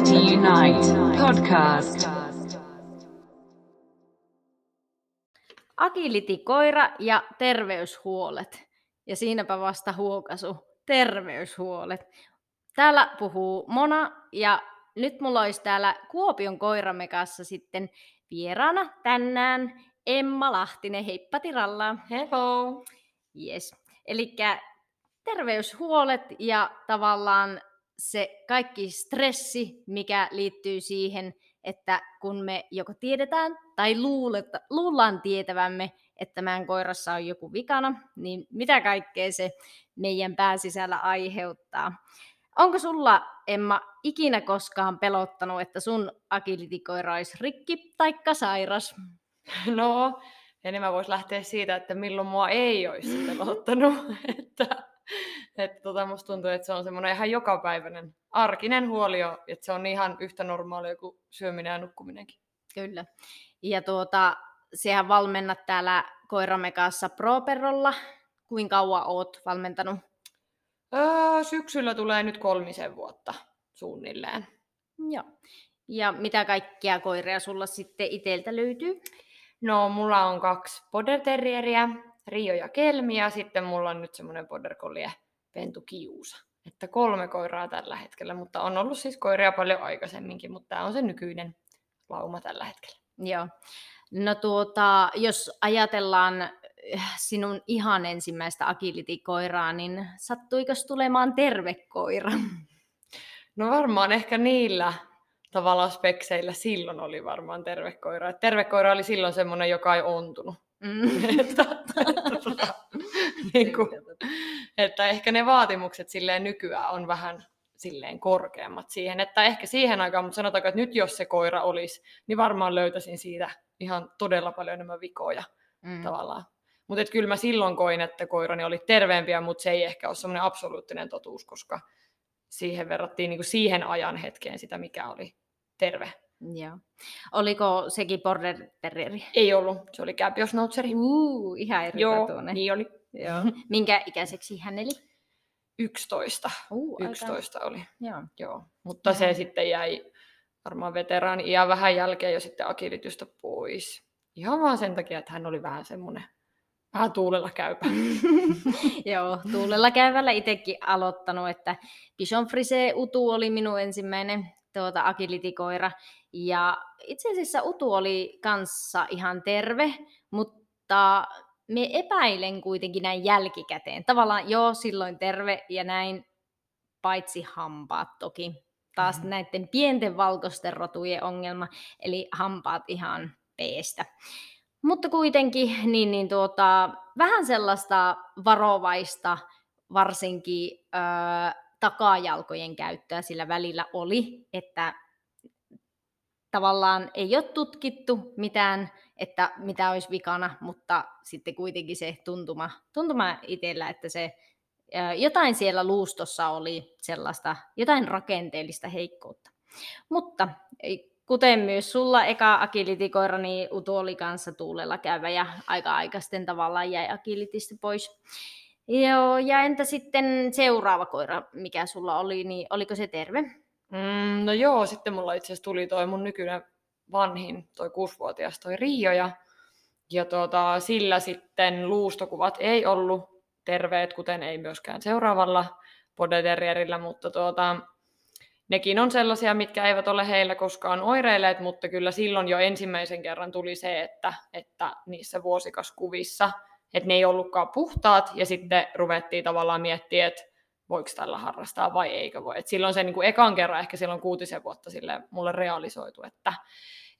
Identity Unite podcast. Agility-koira ja terveyshuolet. Ja siinäpä vasta huokasu, terveyshuolet. Täällä puhuu Mona ja nyt mulla olisi täällä Kuopion koiramme kanssa sitten vieraana tänään Emma Lahtinen. Heippa tiralla. Hello! Yes. Eli terveyshuolet ja tavallaan se kaikki stressi, mikä liittyy siihen, että kun me joko tiedetään tai luuleta, luullaan tietävämme, että meidän koirassa on joku vikana, niin mitä kaikkea se meidän pääsisällä aiheuttaa. Onko sulla, Emma, ikinä koskaan pelottanut, että sun agility-koira olisi rikki taikka sairas? No, enemmän voisi lähteä siitä, että milloin mua ei olisi pelottanut. että, että tota, musta tuntuu, että se on semmoinen ihan jokapäiväinen arkinen huoli, että se on ihan yhtä normaalia kuin syöminen ja nukkuminenkin. Kyllä. Ja tuota, sehän valmennat täällä koiramme kanssa Properolla. Kuinka kauan oot valmentanut? Öö, syksyllä tulee nyt kolmisen vuotta suunnilleen. Joo. Ja mitä kaikkia koiria sulla sitten iteltä löytyy? No, mulla on kaksi border terrieriä, Rio ja Kelmi, ja sitten mulla on nyt semmoinen border collie Pentu Kiusa. Että kolme koiraa tällä hetkellä, mutta on ollut siis koiria paljon aikaisemminkin, mutta tämä on se nykyinen lauma tällä hetkellä. Joo. No tuota, jos ajatellaan äh, sinun ihan ensimmäistä agility-koiraa, niin sattuiko tulemaan terve koira? No varmaan ehkä niillä tavallaan spekseillä silloin oli varmaan terve koira. terve koira oli silloin semmoinen, joka ei ontunut. Mm. niin kuin, että ehkä ne vaatimukset silleen nykyään on vähän silleen korkeammat siihen, että ehkä siihen aikaan, mutta sanotaanko, että nyt jos se koira olisi, niin varmaan löytäisin siitä ihan todella paljon enemmän vikoja mm. tavallaan. Mutta kyllä mä silloin koin, että koirani oli terveempiä, mutta se ei ehkä ole semmoinen absoluuttinen totuus, koska siihen verrattiin niin kuin siihen ajan hetkeen sitä, mikä oli terve. Joo. Oliko sekin border terrieri? Ei ollut, se oli käpiosnoutseri. Uh, ihan eri Joo, niin oli. Joo. Minkä ikäiseksi hän eli? 11. Uh, 11 aika... oli. Joo. Joo. Mutta se sitten jäi varmaan veteraani ja vähän jälkeen jo sitten akilitystä pois. Ihan vaan sen takia, että hän oli vähän semmoinen vähän tuulella käypä. Joo, tuulella käyvällä itsekin aloittanut, että Bishon Frise Utu oli minun ensimmäinen tuota, agility-koira. Ja itse asiassa Utu oli kanssa ihan terve, mutta me epäilen kuitenkin näin jälkikäteen. Tavallaan joo, silloin terve ja näin, paitsi hampaat toki. Taas mm. näiden pienten valkoisten rotujen ongelma, eli hampaat ihan peestä. Mutta kuitenkin niin, niin tuota, vähän sellaista varovaista, varsinkin öö, takajalkojen käyttöä sillä välillä oli, että tavallaan ei ole tutkittu mitään, että mitä olisi vikana, mutta sitten kuitenkin se tuntuma, tuntuma itsellä, että se jotain siellä luustossa oli sellaista, jotain rakenteellista heikkoutta. Mutta kuten myös sulla eka agilitikoira, niin Utu oli kanssa tuulella käyvä ja aika aikaisten tavallaan jäi agilitista pois. Joo, ja entä sitten seuraava koira, mikä sulla oli, niin oliko se terve? Mm, no joo, sitten mulla itse asiassa tuli toi mun nykyinen vanhin, toi kuusivuotias, toi Riio, ja, ja tota, sillä sitten luustokuvat ei ollut terveet, kuten ei myöskään seuraavalla podeterrierillä, mutta tuota, nekin on sellaisia, mitkä eivät ole heillä koskaan oireilleet, mutta kyllä silloin jo ensimmäisen kerran tuli se, että, että niissä vuosikaskuvissa – että ne ei ollutkaan puhtaat, ja sitten ruvettiin tavallaan miettiä, että voiko tällä harrastaa vai eikö voi. Et silloin se niin kuin ekan kerran, ehkä silloin kuutisen vuotta sille mulle realisoitu, että,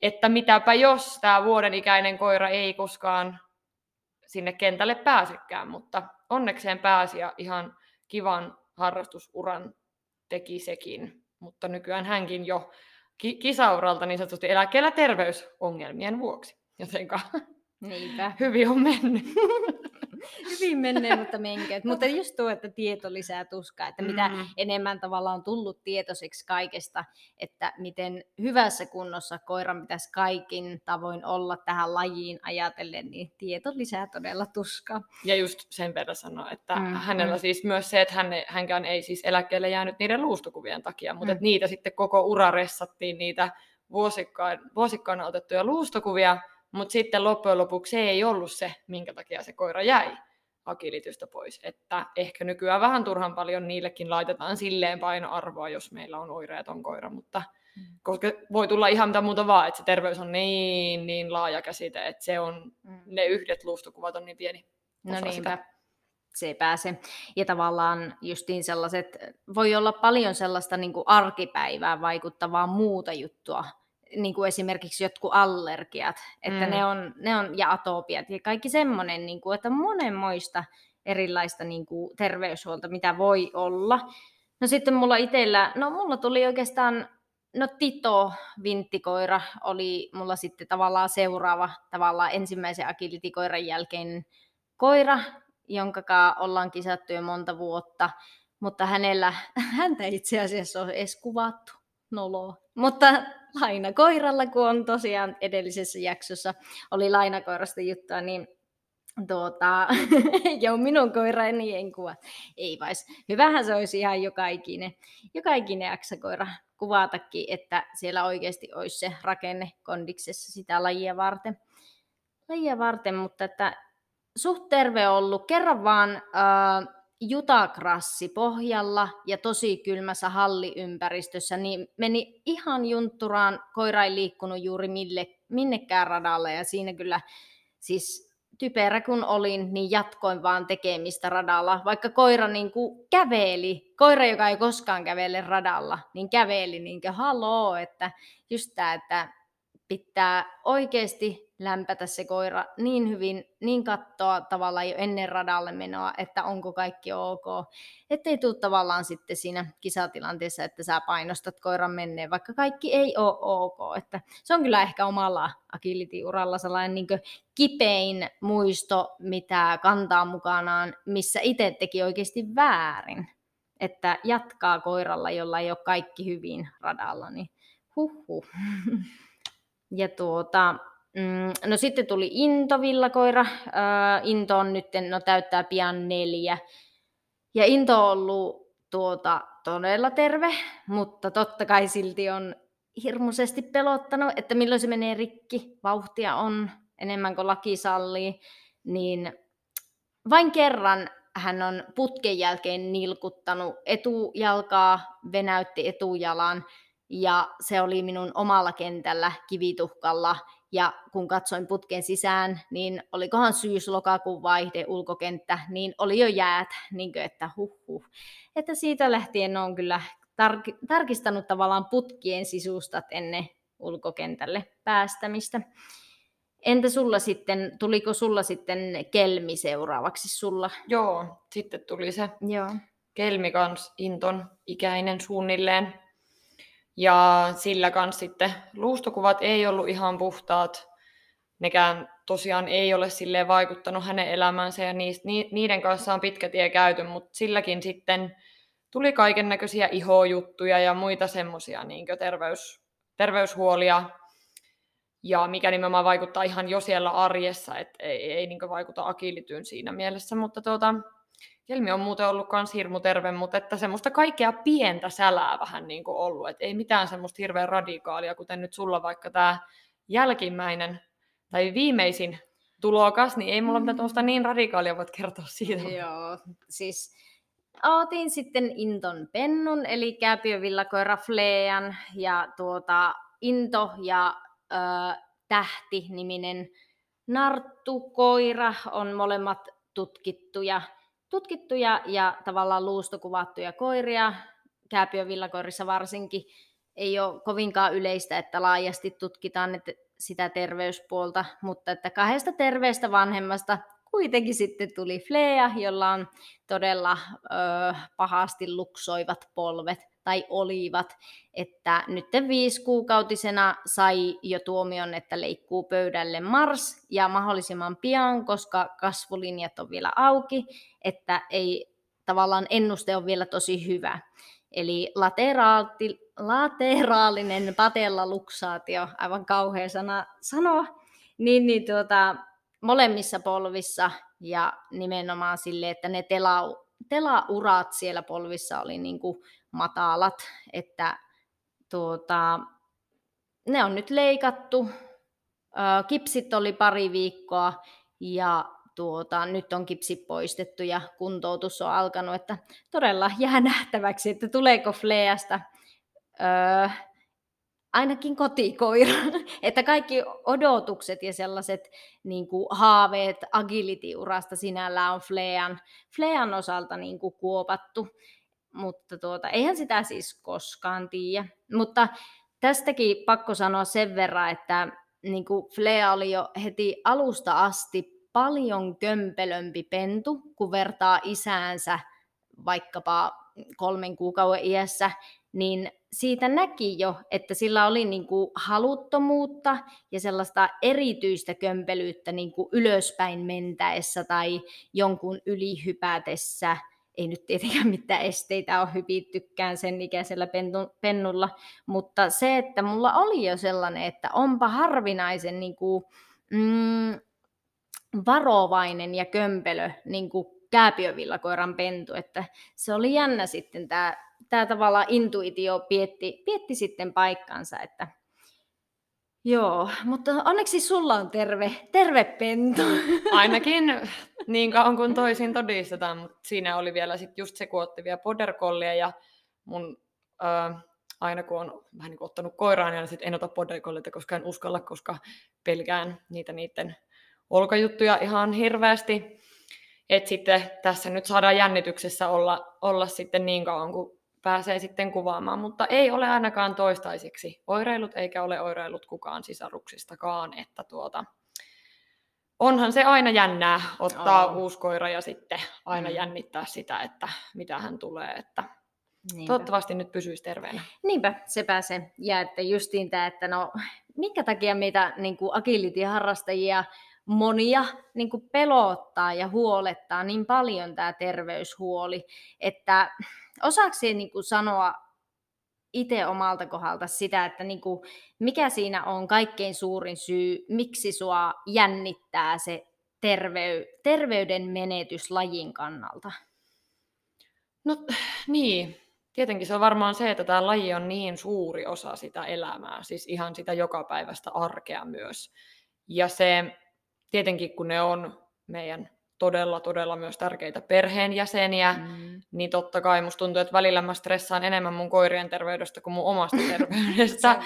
että mitäpä jos tämä vuoden ikäinen koira ei koskaan sinne kentälle pääsekään, mutta onnekseen pääsi ja ihan kivan harrastusuran teki sekin, mutta nykyään hänkin jo ki- kisauralta niin sanotusti eläkkeellä terveysongelmien vuoksi, jotenka Niinpä. hyvin on mennyt. hyvin menee, mutta menkää. Mutta just tuo, että tieto lisää tuskaa, että mitä Mm. enemmän tavallaan on tullut tietoiseksi kaikesta, että miten hyvässä kunnossa koiran pitäisi kaikin tavoin olla tähän lajiin ajatellen, niin tieto lisää todella tuskaa. Ja just sen verran sanoa, että Mm, hänellä mm. siis myös se, että hän, hänkään ei siis eläkkeelle jäänyt niiden luustokuvien takia, mutta Mm. että niitä sitten koko ura ressattiin niitä vuosikkaan, vuosikkaana otettuja luustokuvia, mutta sitten loppujen lopuksi se ei ollut se, minkä takia se koira jäi akilitystä pois. Että ehkä nykyään vähän turhan paljon niillekin laitetaan silleen painoarvoa, jos meillä on oireeton koira, mutta Mm. koska voi tulla ihan mitä muuta vaan, että se terveys on niin, niin laaja käsite, että se on, ne yhdet luustokuvat on niin pieni No niinpä. sitä. Se pääse. Ja tavallaan justiin sellaiset, voi olla paljon sellaista niin kuin arkipäivää vaikuttavaa muuta juttua, niin kuin esimerkiksi jotkut allergiat, että Mm. ne, on, ne on, ja atopiat ja kaikki semmoinen, niin kuin, että monenmoista erilaista niin kuin terveyshuolta, mitä voi olla. No sitten mulla itsellä, no mulla tuli oikeastaan, no Tito, vinttikoira, oli mulla sitten tavallaan seuraava, tavallaan ensimmäisen agilitikoiran jälkeen koira, jonka kanssa ollaan kisattu jo monta vuotta, mutta hänellä, häntä itse asiassa on edes kuvattu nolo. Mutta lainakoiralla, kun on tosiaan edellisessä jaksossa oli lainakoirasta juttua, niin tuota, joo, minun koirani en kuva. Ei vais. Hyvähän se olisi ihan joka ikinen, joka ikinen aksakoira kuvatakin, että siellä oikeasti olisi se rakenne kondiksessa sitä lajia varten. Lajia varten, mutta että suht terve ollut. Kerran vaan äh, jutakrassi pohjalla ja tosi kylmässä halliympäristössä, niin meni ihan juntturaan, koira ei liikkunut juuri mille, minnekään radalle ja siinä kyllä siis typerä kun olin, niin jatkoin vaan tekemistä radalla, vaikka koira niin kuin käveli, koira, joka ei koskaan kävele radalla, niin käveli niin kuin haloo, että just tämä, että pitää oikeasti lämpätä se koira niin hyvin, niin katsoa tavallaan jo ennen radalle menoa, että onko kaikki ok. Ettei tule tavallaan sitten siinä kisatilanteessa, että sä painostat koiran menneen, vaikka kaikki ei ole ok. Että se on kyllä ehkä omalla agility-uralla sellainen niin kipein muisto, mitä kantaa mukanaan, missä itse teki oikeasti väärin. Että jatkaa koiralla, jolla ei ole kaikki hyvin radalla, niin huhhuh. Ja tuota, no sitten tuli Into villakoira. Äh, Into on nyt, no täyttää pian neljä. Ja Into on ollut tuota, todella terve, mutta totta kai silti on hirmuisesti pelottanut, että milloin se menee rikki. Vauhtia on enemmän kuin laki sallii. Niin vain kerran hän on putken jälkeen nilkuttanut etujalkaa, venäytti etujalan ja se oli minun omalla kentällä kivituhkalla. Ja kun katsoin putken sisään, niin olikohan syys-lokakuun vaihde ulkokenttä, niin oli jo jäät, niin kuin, että huh, huh. Että siitä lähtien on kyllä tar- tarkistanut tavallaan putkien sisustat ennen ulkokentälle päästämistä. Entä sulla sitten, tuliko sulla sitten kelmi seuraavaksi sulla? Joo, sitten tuli se Joo. kelmi kans Inton ikäinen suunnilleen. Ja sillä kans sitten luustokuvat ei ollut ihan puhtaat. Nekään tosiaan ei ole silleen vaikuttanut hänen elämäänsä ja niiden kanssa on pitkä tie käyty, mutta silläkin sitten tuli kaiken näköisiä ihojuttuja ja muita semmoisia niin terveys, terveyshuolia, ja mikä nimenomaan vaikuttaa ihan jo siellä arjessa, että ei, ei niin vaikuta akilityyn siinä mielessä, mutta tuota, Kelmi on muuten ollut myös hirmu terve, mutta että semmoista kaikkea pientä sälää vähän niin kuin ollut, että ei mitään semmoista hirveän radikaalia, kuten nyt sulla vaikka tämä jälkimmäinen tai viimeisin tulokas, niin ei mulla mitään tuosta niin radikaalia voit kertoa siitä. Joo, siis otin sitten Inton pennun, eli kääpiövillakoira Flean, ja tuota, Into ja ö, Tähti-niminen narttukoira on molemmat tutkittuja, tutkittuja ja tavallaan luustokuvattuja koiria. Kääpiövillakoirissa varsinkin ei ole kovinkaan yleistä, että laajasti tutkitaan sitä terveyspuolta, mutta että kahdesta terveestä vanhemmasta kuitenkin sitten tuli Flea, jolla on todella ö, pahasti luksoivat polvet, tai olivat, että nyt viisikuukautisena sai jo tuomion, että leikkuu pöydälle Mars ja mahdollisimman pian, koska kasvulinjat on vielä auki, että ei tavallaan ennuste on vielä tosi hyvä. Eli lateraali, lateraalinen patellaluksaatio, aivan kauhea sana sanoa, niin, niin tuota, molemmissa polvissa ja nimenomaan sille, että ne tela, telaurat siellä polvissa oli niin kuin matalat, että tuota, ne on nyt leikattu. Kipsit oli pari viikkoa ja tuota, nyt on kipsi poistettu ja kuntoutus on alkanut, että todella jää nähtäväksi, että tuleeko Fleasta öö, ainakin kotikoira, että kaikki odotukset ja sellaiset niin kuin, haaveet agility-urasta sinällään on Flean, Flean osalta niin kuin, kuopattu, mutta tuota, eihän sitä siis koskaan tiedä. Mutta tästäkin pakko sanoa sen verran, että niin kuin Flea oli jo heti alusta asti paljon kömpelömpi pentu, kun vertaa isäänsä vaikkapa kolmen kuukauden iässä, niin siitä näki jo, että sillä oli niin kuin haluttomuutta ja sellaista erityistä kömpelyyttä niin kuin ylöspäin mentäessä tai jonkun ylihypätessä. Ei nyt tietenkään mitään esteitä ole hypittykään sen ikäisellä pennulla, mutta se, että mulla oli jo sellainen, että onpa harvinaisen niin kuin, mm, varovainen ja kömpelö niin kuin kääpiövillakoiran pentu, että se oli jännä sitten tämä, tämä tavallaan intuitio pietti, pietti sitten paikkansa, että Joo, mutta onneksi sulla on terve, terve pentu. Ainakin niin kauan kuin toisin todistetaan, mutta siinä oli vielä sit just se, kun otti vielä poderkollia ja mun ö, aina kun on vähän niin kuin ottanut koiraan, niin sit en ota poderkollita, koska en uskalla, koska pelkään niitä niiden olkajuttuja ihan hirveästi. Et sitten tässä nyt saadaan jännityksessä olla, olla sitten niin kauan, kun pääsee sitten kuvaamaan, mutta ei ole ainakaan toistaiseksi oireilut, eikä ole oireilut kukaan sisaruksistakaan, että tuota, onhan se aina jännää ottaa oh. uusi koira ja sitten aina mm. jännittää sitä, että mitä hän tulee, että Niinpä. toivottavasti nyt pysyisi terveenä. Niinpä, se pääsee. Ja että justiin tämä, että no, minkä takia meitä niin agility-harrastajia monia niin pelottaa ja huolettaa niin paljon tämä terveyshuoli, että osaako niin kuin sanoa itse omalta kohdalta sitä, että niin kuin, mikä siinä on kaikkein suurin syy, miksi sua jännittää se tervey- terveyden menetys lajin kannalta? No niin, tietenkin se on varmaan se, että tämä laji on niin suuri osa sitä elämää, siis ihan sitä jokapäiväistä arkea myös. Ja se tietenkin kun ne on meidän todella, todella myös tärkeitä perheenjäseniä, mm. niin totta kai musta tuntuu, että välillä mä stressaan enemmän mun koirien terveydestä kuin mun omasta terveydestä.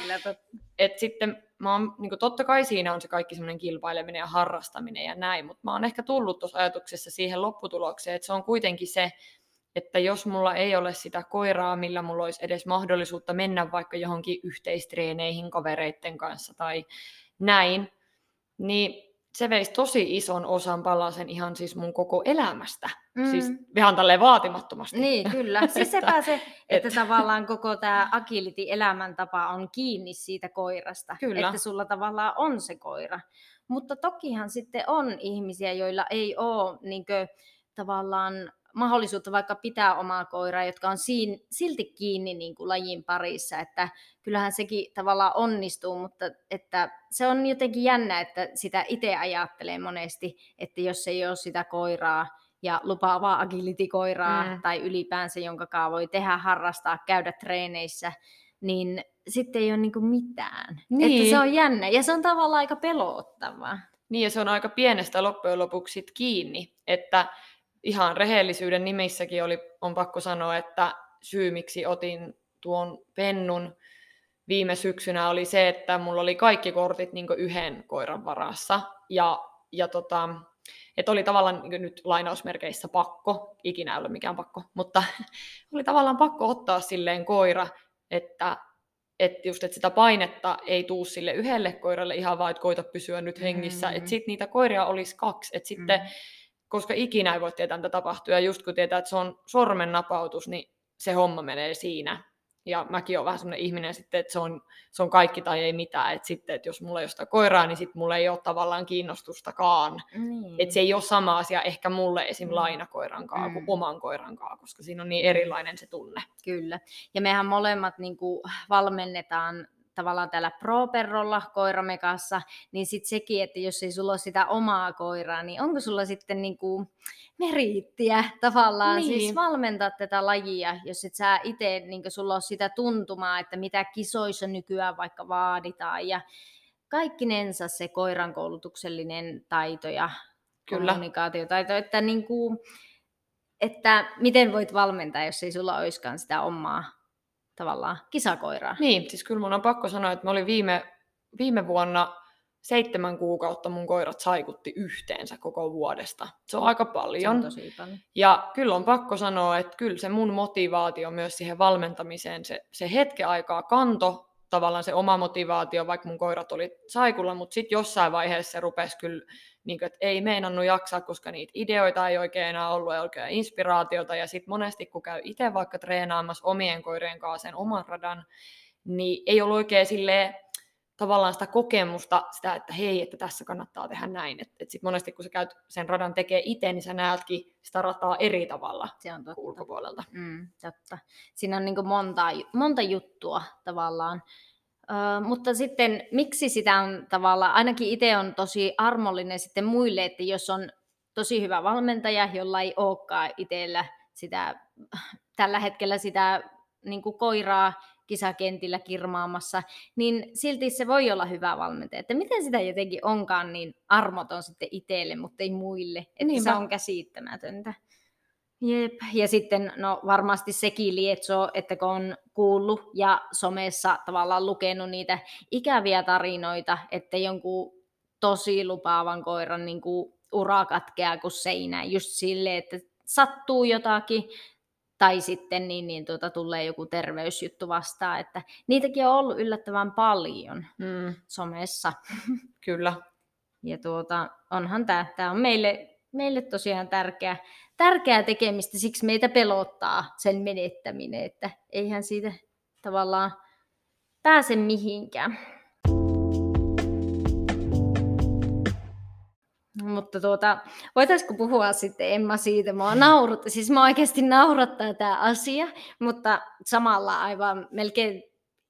Et sitten mä oon, niin totta kai siinä on se kaikki semmoinen kilpaileminen ja harrastaminen ja näin, mutta mä oon ehkä tullut tuossa ajatuksessa siihen lopputulokseen, että se on kuitenkin se, että jos mulla ei ole sitä koiraa, millä mulla olisi edes mahdollisuutta mennä vaikka johonkin yhteistreeneihin kavereiden kanssa tai näin, niin se veisi tosi ison osan palasen ihan siis mun koko elämästä. Mm. Siis ihan tälleen vaatimattomasti. Niin, kyllä. Siis sepä se, että et... tavallaan koko tämä agility-elämäntapa on kiinni siitä koirasta. Kyllä. Että sulla tavallaan on se koira. Mutta tokihan sitten on ihmisiä, joilla ei ole niinkö, tavallaan mahdollisuutta vaikka pitää omaa koiraa, jotka on siin, silti kiinni niin kuin lajin parissa, että kyllähän sekin tavallaan onnistuu, mutta että se on jotenkin jännä, että sitä itse ajattelee monesti, että jos ei ole sitä koiraa ja lupaavaa agility-koiraa mm. tai ylipäänsä, jonka voi tehdä, harrastaa, käydä treeneissä, niin sitten ei ole niin kuin mitään. Niin. Että se on jännä ja se on tavallaan aika pelottavaa. Niin ja se on aika pienestä loppujen lopuksi kiinni, että ihan rehellisyyden nimissäkin oli, on pakko sanoa, että syy miksi otin tuon pennun viime syksynä oli se, että mulla oli kaikki kortit niin yhden koiran varassa. Ja, ja tota, että oli tavallaan niin nyt lainausmerkeissä pakko, ikinä ei ole mikään pakko, mutta oli tavallaan pakko ottaa silleen koira, että että just, että sitä painetta ei tuu sille yhdelle koiralle ihan vaan, että koita pysyä nyt hengissä, mm-hmm. että sitten niitä koiria olisi kaksi, että sitten mm-hmm koska ikinä ei voi tietää, mitä tapahtuu. Ja just kun tietää, että se on sormen napautus, niin se homma menee siinä. Ja mäkin olen vähän sellainen ihminen sitten, että se on, se on kaikki tai ei mitään. Että sitten, että jos mulla ei ole sitä koiraa, niin sitten mulla ei ole tavallaan kiinnostustakaan. Niin. Että se ei ole sama asia ehkä mulle esim. Mm. lainakoiran kanssa Mm. kuin oman koiran kanssa, koska siinä on niin erilainen se tunne. Kyllä. Ja mehän molemmat niin kuin, valmennetaan tavallaan täällä Pro-perrolla koiramekassa, niin sitten sekin, että jos ei sulla ole sitä omaa koiraa, niin onko sulla sitten niin kuin meriittiä tavallaan Niin. siis valmentaa tätä lajia, jos et sä itse, niin sulla ole sitä tuntumaa, että mitä kisoissa nykyään vaikka vaaditaan ja kaikkinensa se koiran koulutuksellinen taito ja Kyllä. kommunikaatiotaito, että, niin kuin, että miten voit valmentaa, jos ei sulla olisikaan sitä omaa tavallaan kisakoiraa. Niin, siis kyllä mun on pakko sanoa, että mä olin viime, viime vuonna seitsemän kuukautta mun koirat saikutti yhteensä koko vuodesta. Se on aika Se paljon. on tosi paljon. Ja kyllä on pakko sanoa, että kyllä se mun motivaatio myös siihen valmentamiseen, se, se hetken aikaa kanto tavallaan se oma motivaatio, vaikka mun koirat oli saikulla, mutta sitten jossain vaiheessa se rupesi kyllä, niin kuin, että ei meinannut jaksaa, koska niitä ideoita ei oikein enää ollut, ei oikein inspiraatiota, ja sitten monesti kun käy itse vaikka treenaamassa omien koirien kanssa sen oman radan, niin ei ollut oikein silleen, tavallaan sitä kokemusta, sitä, että hei, että tässä kannattaa tehdä näin. Että et sitten monesti kun sä käyt sen radan tekee itse, niin sä näetkin sitä rataa eri tavalla Se on totta. ulkopuolelta. Mm, totta. Siinä on niin monta, monta juttua tavallaan. Ö, mutta sitten miksi sitä on tavallaan, ainakin itse on tosi armollinen sitten muille, että jos on tosi hyvä valmentaja, jolla ei olekaan itsellä sitä, tällä hetkellä sitä niin koiraa kisakentillä kirmaamassa, niin silti se voi olla hyvä valmentaja. Että miten sitä jotenkin onkaan niin armoton sitten itselle, mutta ei muille. Että se on käsittämätöntä. Jep. Ja sitten no varmasti sekin lietsoo, että kun on kuullut ja somessa tavallaan lukenut niitä ikäviä tarinoita, että jonkun tosi lupaavan koiran niin kuin ura katkeaa kuin seinä. Just silleen, että sattuu jotakin tai sitten niin, niin tuota, tulee joku terveysjuttu vastaan. Että niitäkin on ollut yllättävän paljon Mm, somessa. kyllä. Ja tuota, onhan tämä, tämä on meille, meille tosiaan tärkeä, tärkeää tekemistä, siksi meitä pelottaa sen menettäminen, että eihän siitä tavallaan pääse mihinkään. Mutta tuota, voitaisiko puhua sitten Emma siitä, mua naurutta, siis mä oikeasti naurattaa tämä asia, mutta samalla aivan melkein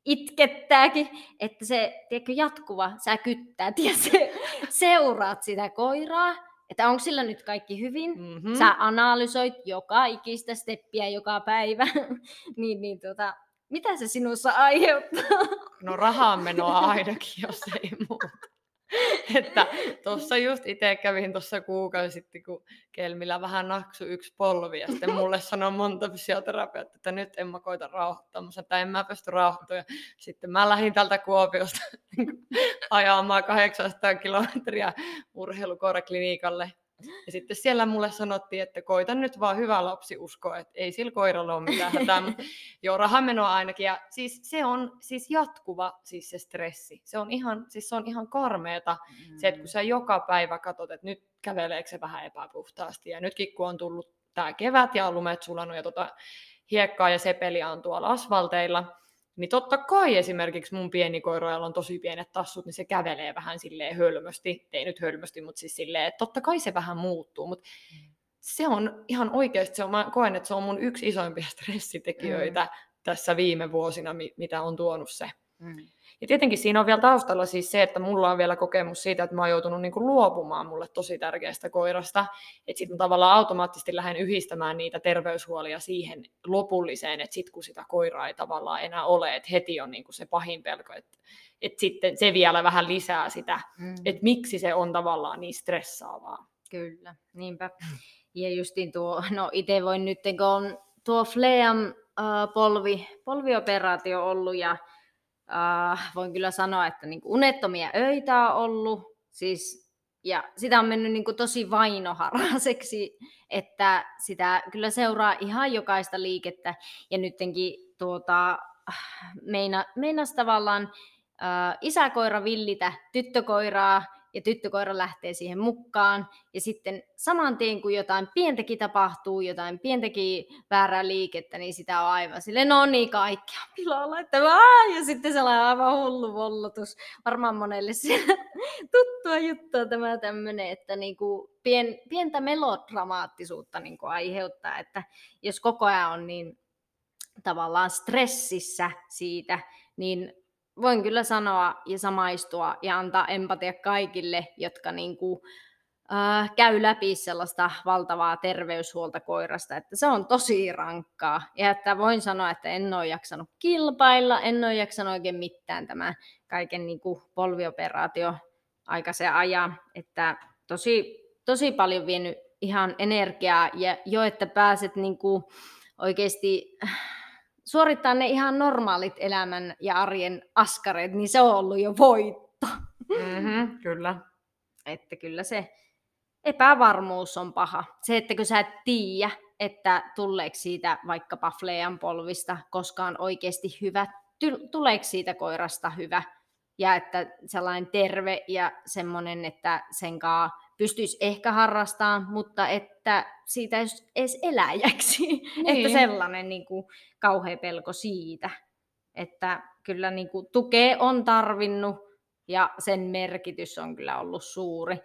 itkettääkin, että se tiedätkö, jatkuva, sä kyttäät ja se, seuraat sitä koiraa, että onko sillä nyt kaikki hyvin, Mm-hmm. sä analysoit joka ikistä steppiä joka päivä, niin, niin tuota, mitä se sinussa aiheuttaa? No rahaan menoa ainakin, jos ei muuta. että tuossa just itse kävin tuossa kuukausi sitten, kun Kelmillä vähän naksu yksi polvi, ja sitten mulle sanoi monta fysioterapeutia, että nyt en mä koita rauhoittaa. Että en mä pysty rauhoittamaan. Sitten mä lähdin tältä Kuopiosta ajamaan 800 kilometriä urheilukoiraklinikalle. Ja sitten siellä mulle sanottiin, että koita nyt vaan hyvä lapsi uskoa, että ei sillä koiralla ole mitään hätää. Mutta joo, rahamenoa ainakin. Ja siis se on siis jatkuva siis se stressi. Se on ihan, siis se on ihan karmeeta. Se, että kun sä joka päivä katsot, että nyt käveleekö se vähän epäpuhtaasti. Ja nytkin kun on tullut tämä kevät ja on lumet sulanut ja tota hiekkaa ja sepeliä on tuolla asfalteilla, niin totta kai esimerkiksi mun pieni koira, jolla on tosi pienet tassut, niin se kävelee vähän silleen hölmösti. Ei nyt hölmösti, mutta siis silleen, että totta kai se vähän muuttuu. Mutta se on ihan oikeasti, se on, mä koen, että se on mun yksi isoimpia stressitekijöitä mm. tässä viime vuosina, mi- mitä on tuonut se. Mm. Ja tietenkin siinä on vielä taustalla siis se, että mulla on vielä kokemus siitä, että mä oon joutunut niinku luopumaan mulle tosi tärkeästä koirasta. Että sitten tavallaan automaattisesti lähden yhdistämään niitä terveyshuolia siihen lopulliseen, että sitten kun sitä koiraa ei tavallaan enää ole, että heti on niinku se pahin pelko. Että et sitten se vielä vähän lisää sitä, Mm. että miksi se on tavallaan niin stressaavaa. Kyllä, niinpä. Ja justiin tuo, no itse voin nyt, kun on tuo Fleam äh, polvi, polvioperaatio ollut ja äh, voin kyllä sanoa, että niin unettomia öitä on ollut, siis, ja sitä on mennyt niin tosi vainoharaiseksi, että sitä kyllä seuraa ihan jokaista liikettä, ja nyttenkin tuota, meina, meinas tavallaan äh, isäkoira villitä tyttökoiraa, ja tyttökoira lähtee siihen mukaan. Ja sitten saman tien, kun jotain pientäkin tapahtuu, jotain pientäkin väärää liikettä, niin sitä on aivan sille no niin, kaikki on pilalla, että ja sitten sellainen aivan hullu vollotus. Varmaan monelle tuttua juttua tämä tämmöinen, että niinku pien, pientä melodramaattisuutta niinku aiheuttaa, että jos koko ajan on niin tavallaan stressissä siitä, niin voin kyllä sanoa ja samaistua ja antaa empatia kaikille, jotka niin kuin, äh, käy läpi sellaista valtavaa terveyshuolta koirasta, että se on tosi rankkaa. Ja että voin sanoa, että en ole jaksanut kilpailla, en ole jaksanut oikein mitään tämä kaiken niin kuin polvioperaatio aikaisen ajan, että tosi, tosi paljon vienyt ihan energiaa ja jo, että pääset niin kuin oikeasti suorittaa ne ihan normaalit elämän ja arjen askareet, niin se on ollut jo voitto. Mm-hmm, kyllä. Että kyllä se epävarmuus on paha. Se, että kun sä et tiedä, että tuleeko siitä vaikkapa flean polvista koskaan oikeasti hyvä, tuleeko siitä koirasta hyvä, ja että sellainen terve ja semmoinen, että sen kanssa pystyisi ehkä harrastamaan, mutta että siitä ei edes eläjäksi. Niin. että sellainen niin kuin, kauhea pelko siitä. Että kyllä niin kuin, tukea on tarvinnut ja sen merkitys on kyllä ollut suuri.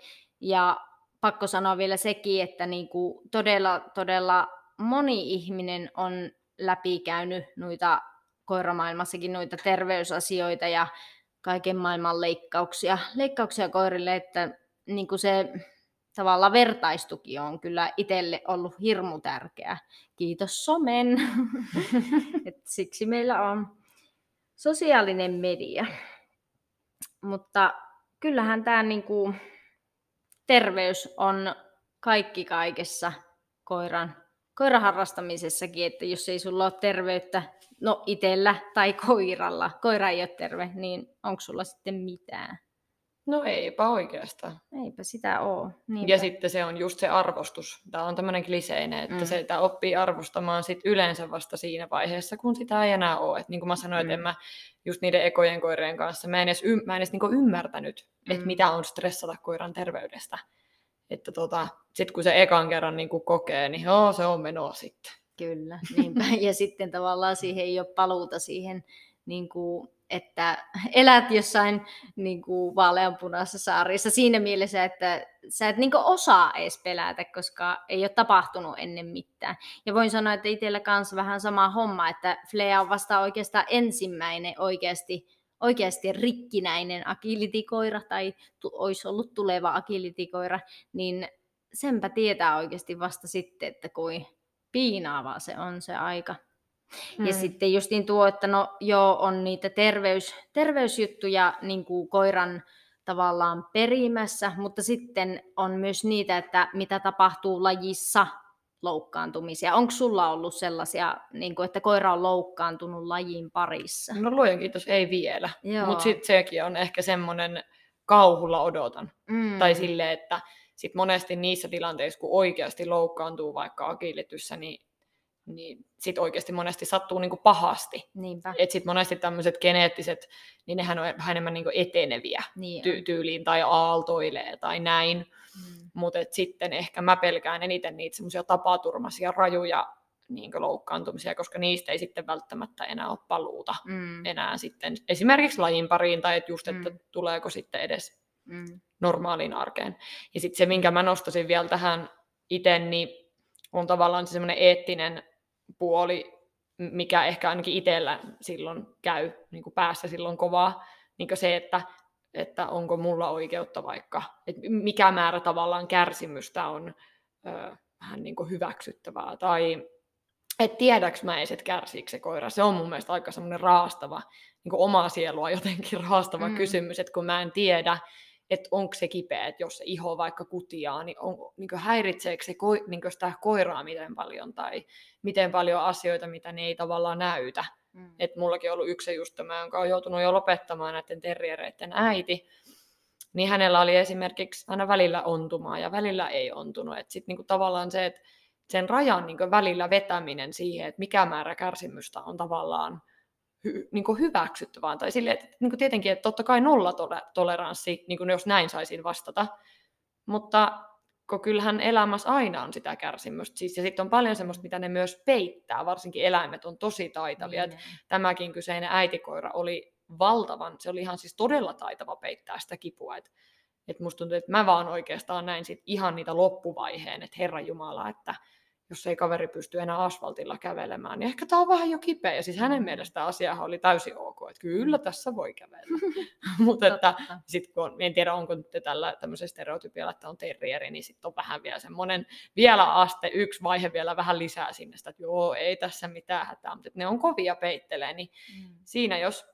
Ja pakko sanoa vielä sekin, että niin kuin, todella, todella moni ihminen on läpikäynyt noita koiramaailmassakin noita terveysasioita ja kaiken maailman leikkauksia, leikkauksia koirille, että niin kuin se tavallaan vertaistuki on kyllä itselle ollut hirmu tärkeä. Kiitos somen. Et siksi meillä on sosiaalinen media. Mutta kyllähän tämä niinku, terveys on kaikki kaikessa koiran, koiran harrastamisessakin, että jos ei sulla ole terveyttä, no itsellä tai koiralla, koira ei ole terve, niin onko sulla sitten mitään? No eipä oikeastaan. Eipä sitä ole. Niinpä. Ja sitten se on just se arvostus. Tämä on tämmöinen kliseinen, että mm. se että oppii arvostamaan sit yleensä vasta siinä vaiheessa, kun sitä ei enää ole. Et niin kuin mä sanoin, mm. että en mä just niiden ekojen koirien kanssa, mä en edes, y- mä en edes niinku ymmärtänyt, mm. että mitä on stressata koiran terveydestä. Että tota, sitten kun se ekan kerran niinku kokee, niin joo, se on menoa sitten. Kyllä, niinpä. ja sitten tavallaan siihen ei ole paluuta siihen niin kuin että elät jossain niin kuin vaaleanpunaisessa saarissa siinä mielessä, että sä et niin kuin osaa edes pelätä, koska ei ole tapahtunut ennen mitään. Ja voin sanoa, että itsellä kanssa vähän sama homma, että Flea on vasta oikeastaan ensimmäinen oikeasti, oikeasti rikkinäinen agilitikoira tai tu- olisi ollut tuleva agilitikoira, niin senpä tietää oikeasti vasta sitten, että kuin piinaavaa se on se aika. Ja sitten justiin tuo, että no joo, on niitä terveys, terveysjuttuja niin kuin koiran tavallaan perimässä, mutta sitten on myös niitä, että mitä tapahtuu lajissa loukkaantumisia. Onko sulla ollut sellaisia, niin kuin, että koira on loukkaantunut lajin parissa? No luojan kiitos, ei vielä. Mutta sitten sekin on ehkä semmoinen kauhulla odotan. Mm. Tai silleen, että sit monesti niissä tilanteissa, kun oikeasti loukkaantuu vaikka agilityssä, niin niin sit oikeasti monesti sattuu niinku pahasti. Niinpä. Et sit monesti tämmöiset geneettiset, niin nehän on vähän enemmän niinku eteneviä niin ty- tyyliin tai aaltoilee tai näin. Mm. Mutta sitten ehkä mä pelkään eniten niitä semmoisia tapaturmaisia, rajuja niin loukkaantumisia, koska niistä ei sitten välttämättä enää ole paluuta mm. enää sitten esimerkiksi lajin pariin tai et just, että mm. tuleeko sitten edes mm. normaaliin arkeen. Ja sitten se, minkä mä nostasin vielä tähän itse, niin on tavallaan se semmoinen eettinen puoli, mikä ehkä ainakin itsellä silloin käy niin kuin päässä silloin kovaa, niin kuin se, että, että onko mulla oikeutta vaikka, että mikä määrä tavallaan kärsimystä on ö, vähän niin kuin hyväksyttävää, tai että tiedäks mä edes, että kärsiikö se koira. Se on mun mielestä aika semmoinen raastava, niin kuin omaa sielua jotenkin raastava mm. kysymys, että kun mä en tiedä, että onko se kipeä, että jos se iho vaikka kutiaa, niin, on, niin häiritseekö se ko, niin sitä koiraa miten paljon tai miten paljon asioita, mitä ne ei tavallaan näytä. Mm. Et mullakin on ollut yksi just tämä, jonka on joutunut jo lopettamaan näiden terriereiden äiti, niin hänellä oli esimerkiksi aina välillä ontumaa ja välillä ei ontunut. Että sitten niinku tavallaan se, että sen rajan niinku välillä vetäminen siihen, että mikä määrä kärsimystä on tavallaan hy, niin kuin hyväksyttävää. Tai sille, että niin kuin tietenkin, että totta kai nollatoleranssi, niin kuin jos näin saisin vastata. Mutta kun kyllähän elämässä aina on sitä kärsimystä. Siis, ja sitten on paljon semmoista, mitä ne myös peittää, varsinkin eläimet on tosi taitavia. Niin, tämäkin kyseinen äitikoira oli valtavan, se oli ihan siis todella taitava peittää sitä kipua. Et, et musta tuntuu, että mä vaan oikeastaan näin sit ihan niitä loppuvaiheen, että Herra Jumala, että jos ei kaveri pysty enää asfaltilla kävelemään, niin ehkä tämä on vähän jo kipeä. Ja siis hänen mm. mielestä asiahan oli täysin ok, että kyllä mm. tässä voi kävellä. Mutta että sit kun, en tiedä onko nyt tällä tämmöisellä stereotypialla, että on terrieri, niin sitten on vähän vielä semmoinen vielä aste, yksi vaihe vielä vähän lisää sinne, että joo, ei tässä mitään hätää, mutta ne on kovia peittelee, niin mm. siinä jos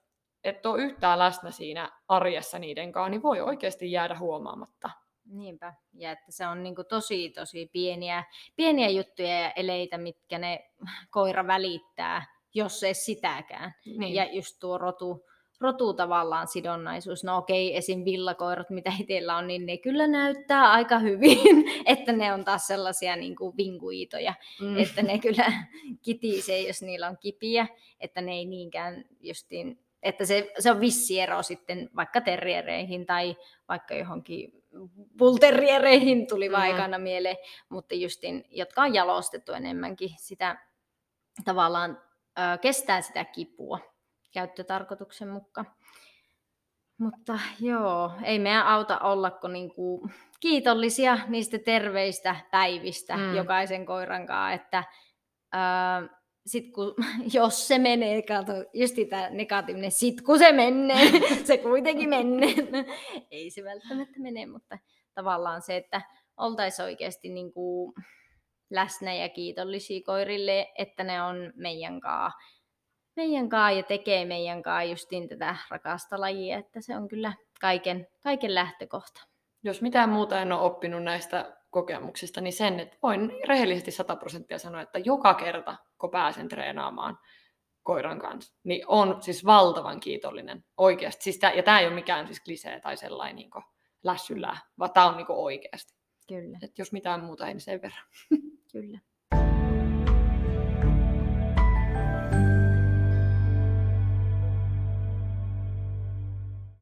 et ole yhtään läsnä siinä arjessa niiden kanssa, niin voi oikeasti jäädä huomaamatta. Niinpä, ja että se on niin tosi tosi pieniä, pieniä juttuja ja eleitä, mitkä ne koira välittää, jos ei sitäkään. Niin. Ja just tuo rotu, rotu tavallaan sidonnaisuus. No okei, esim. villakoirat, mitä itsellä on, niin ne kyllä näyttää aika hyvin, että ne on taas sellaisia niin kuin vinkuitoja, mm. että ne kyllä kitisee, jos niillä on kipiä, että ne ei niinkään justiin, että se, se on vissi ero sitten vaikka terriereihin tai vaikka johonkin pulterriereihin tuli mm. aikana mieleen, mutta justin, jotka on jalostettu enemmänkin sitä tavallaan ö, kestää sitä kipua käyttötarkoituksen mukaan. Mutta joo, ei meidän auta olla kuin niinku kiitollisia niistä terveistä päivistä mm. jokaisen koiran kanssa, että ö, sit kun, jos se menee, kato, just tämä negatiivinen, sit kun se menee, se kuitenkin menee. Ei se välttämättä mene, mutta tavallaan se, että oltaisiin oikeasti niin kuin läsnä ja kiitollisia koirille, että ne on meidän kaa, meidän kaa ja tekee meidän kaa justiin tätä rakasta lajia, että se on kyllä kaiken, kaiken lähtökohta. Jos mitään muuta en ole oppinut näistä kokemuksista, niin sen, että voin rehellisesti 100 prosenttia sanoa, että joka kerta, kun pääsen treenaamaan koiran kanssa, niin on siis valtavan kiitollinen oikeasti. Siis tää, ja tämä ei ole mikään siis klisee tai sellainen niin lässyllä, vaan tämä on niin oikeasti. Kyllä. Et jos mitään muuta, ei niin sen verran. Kyllä.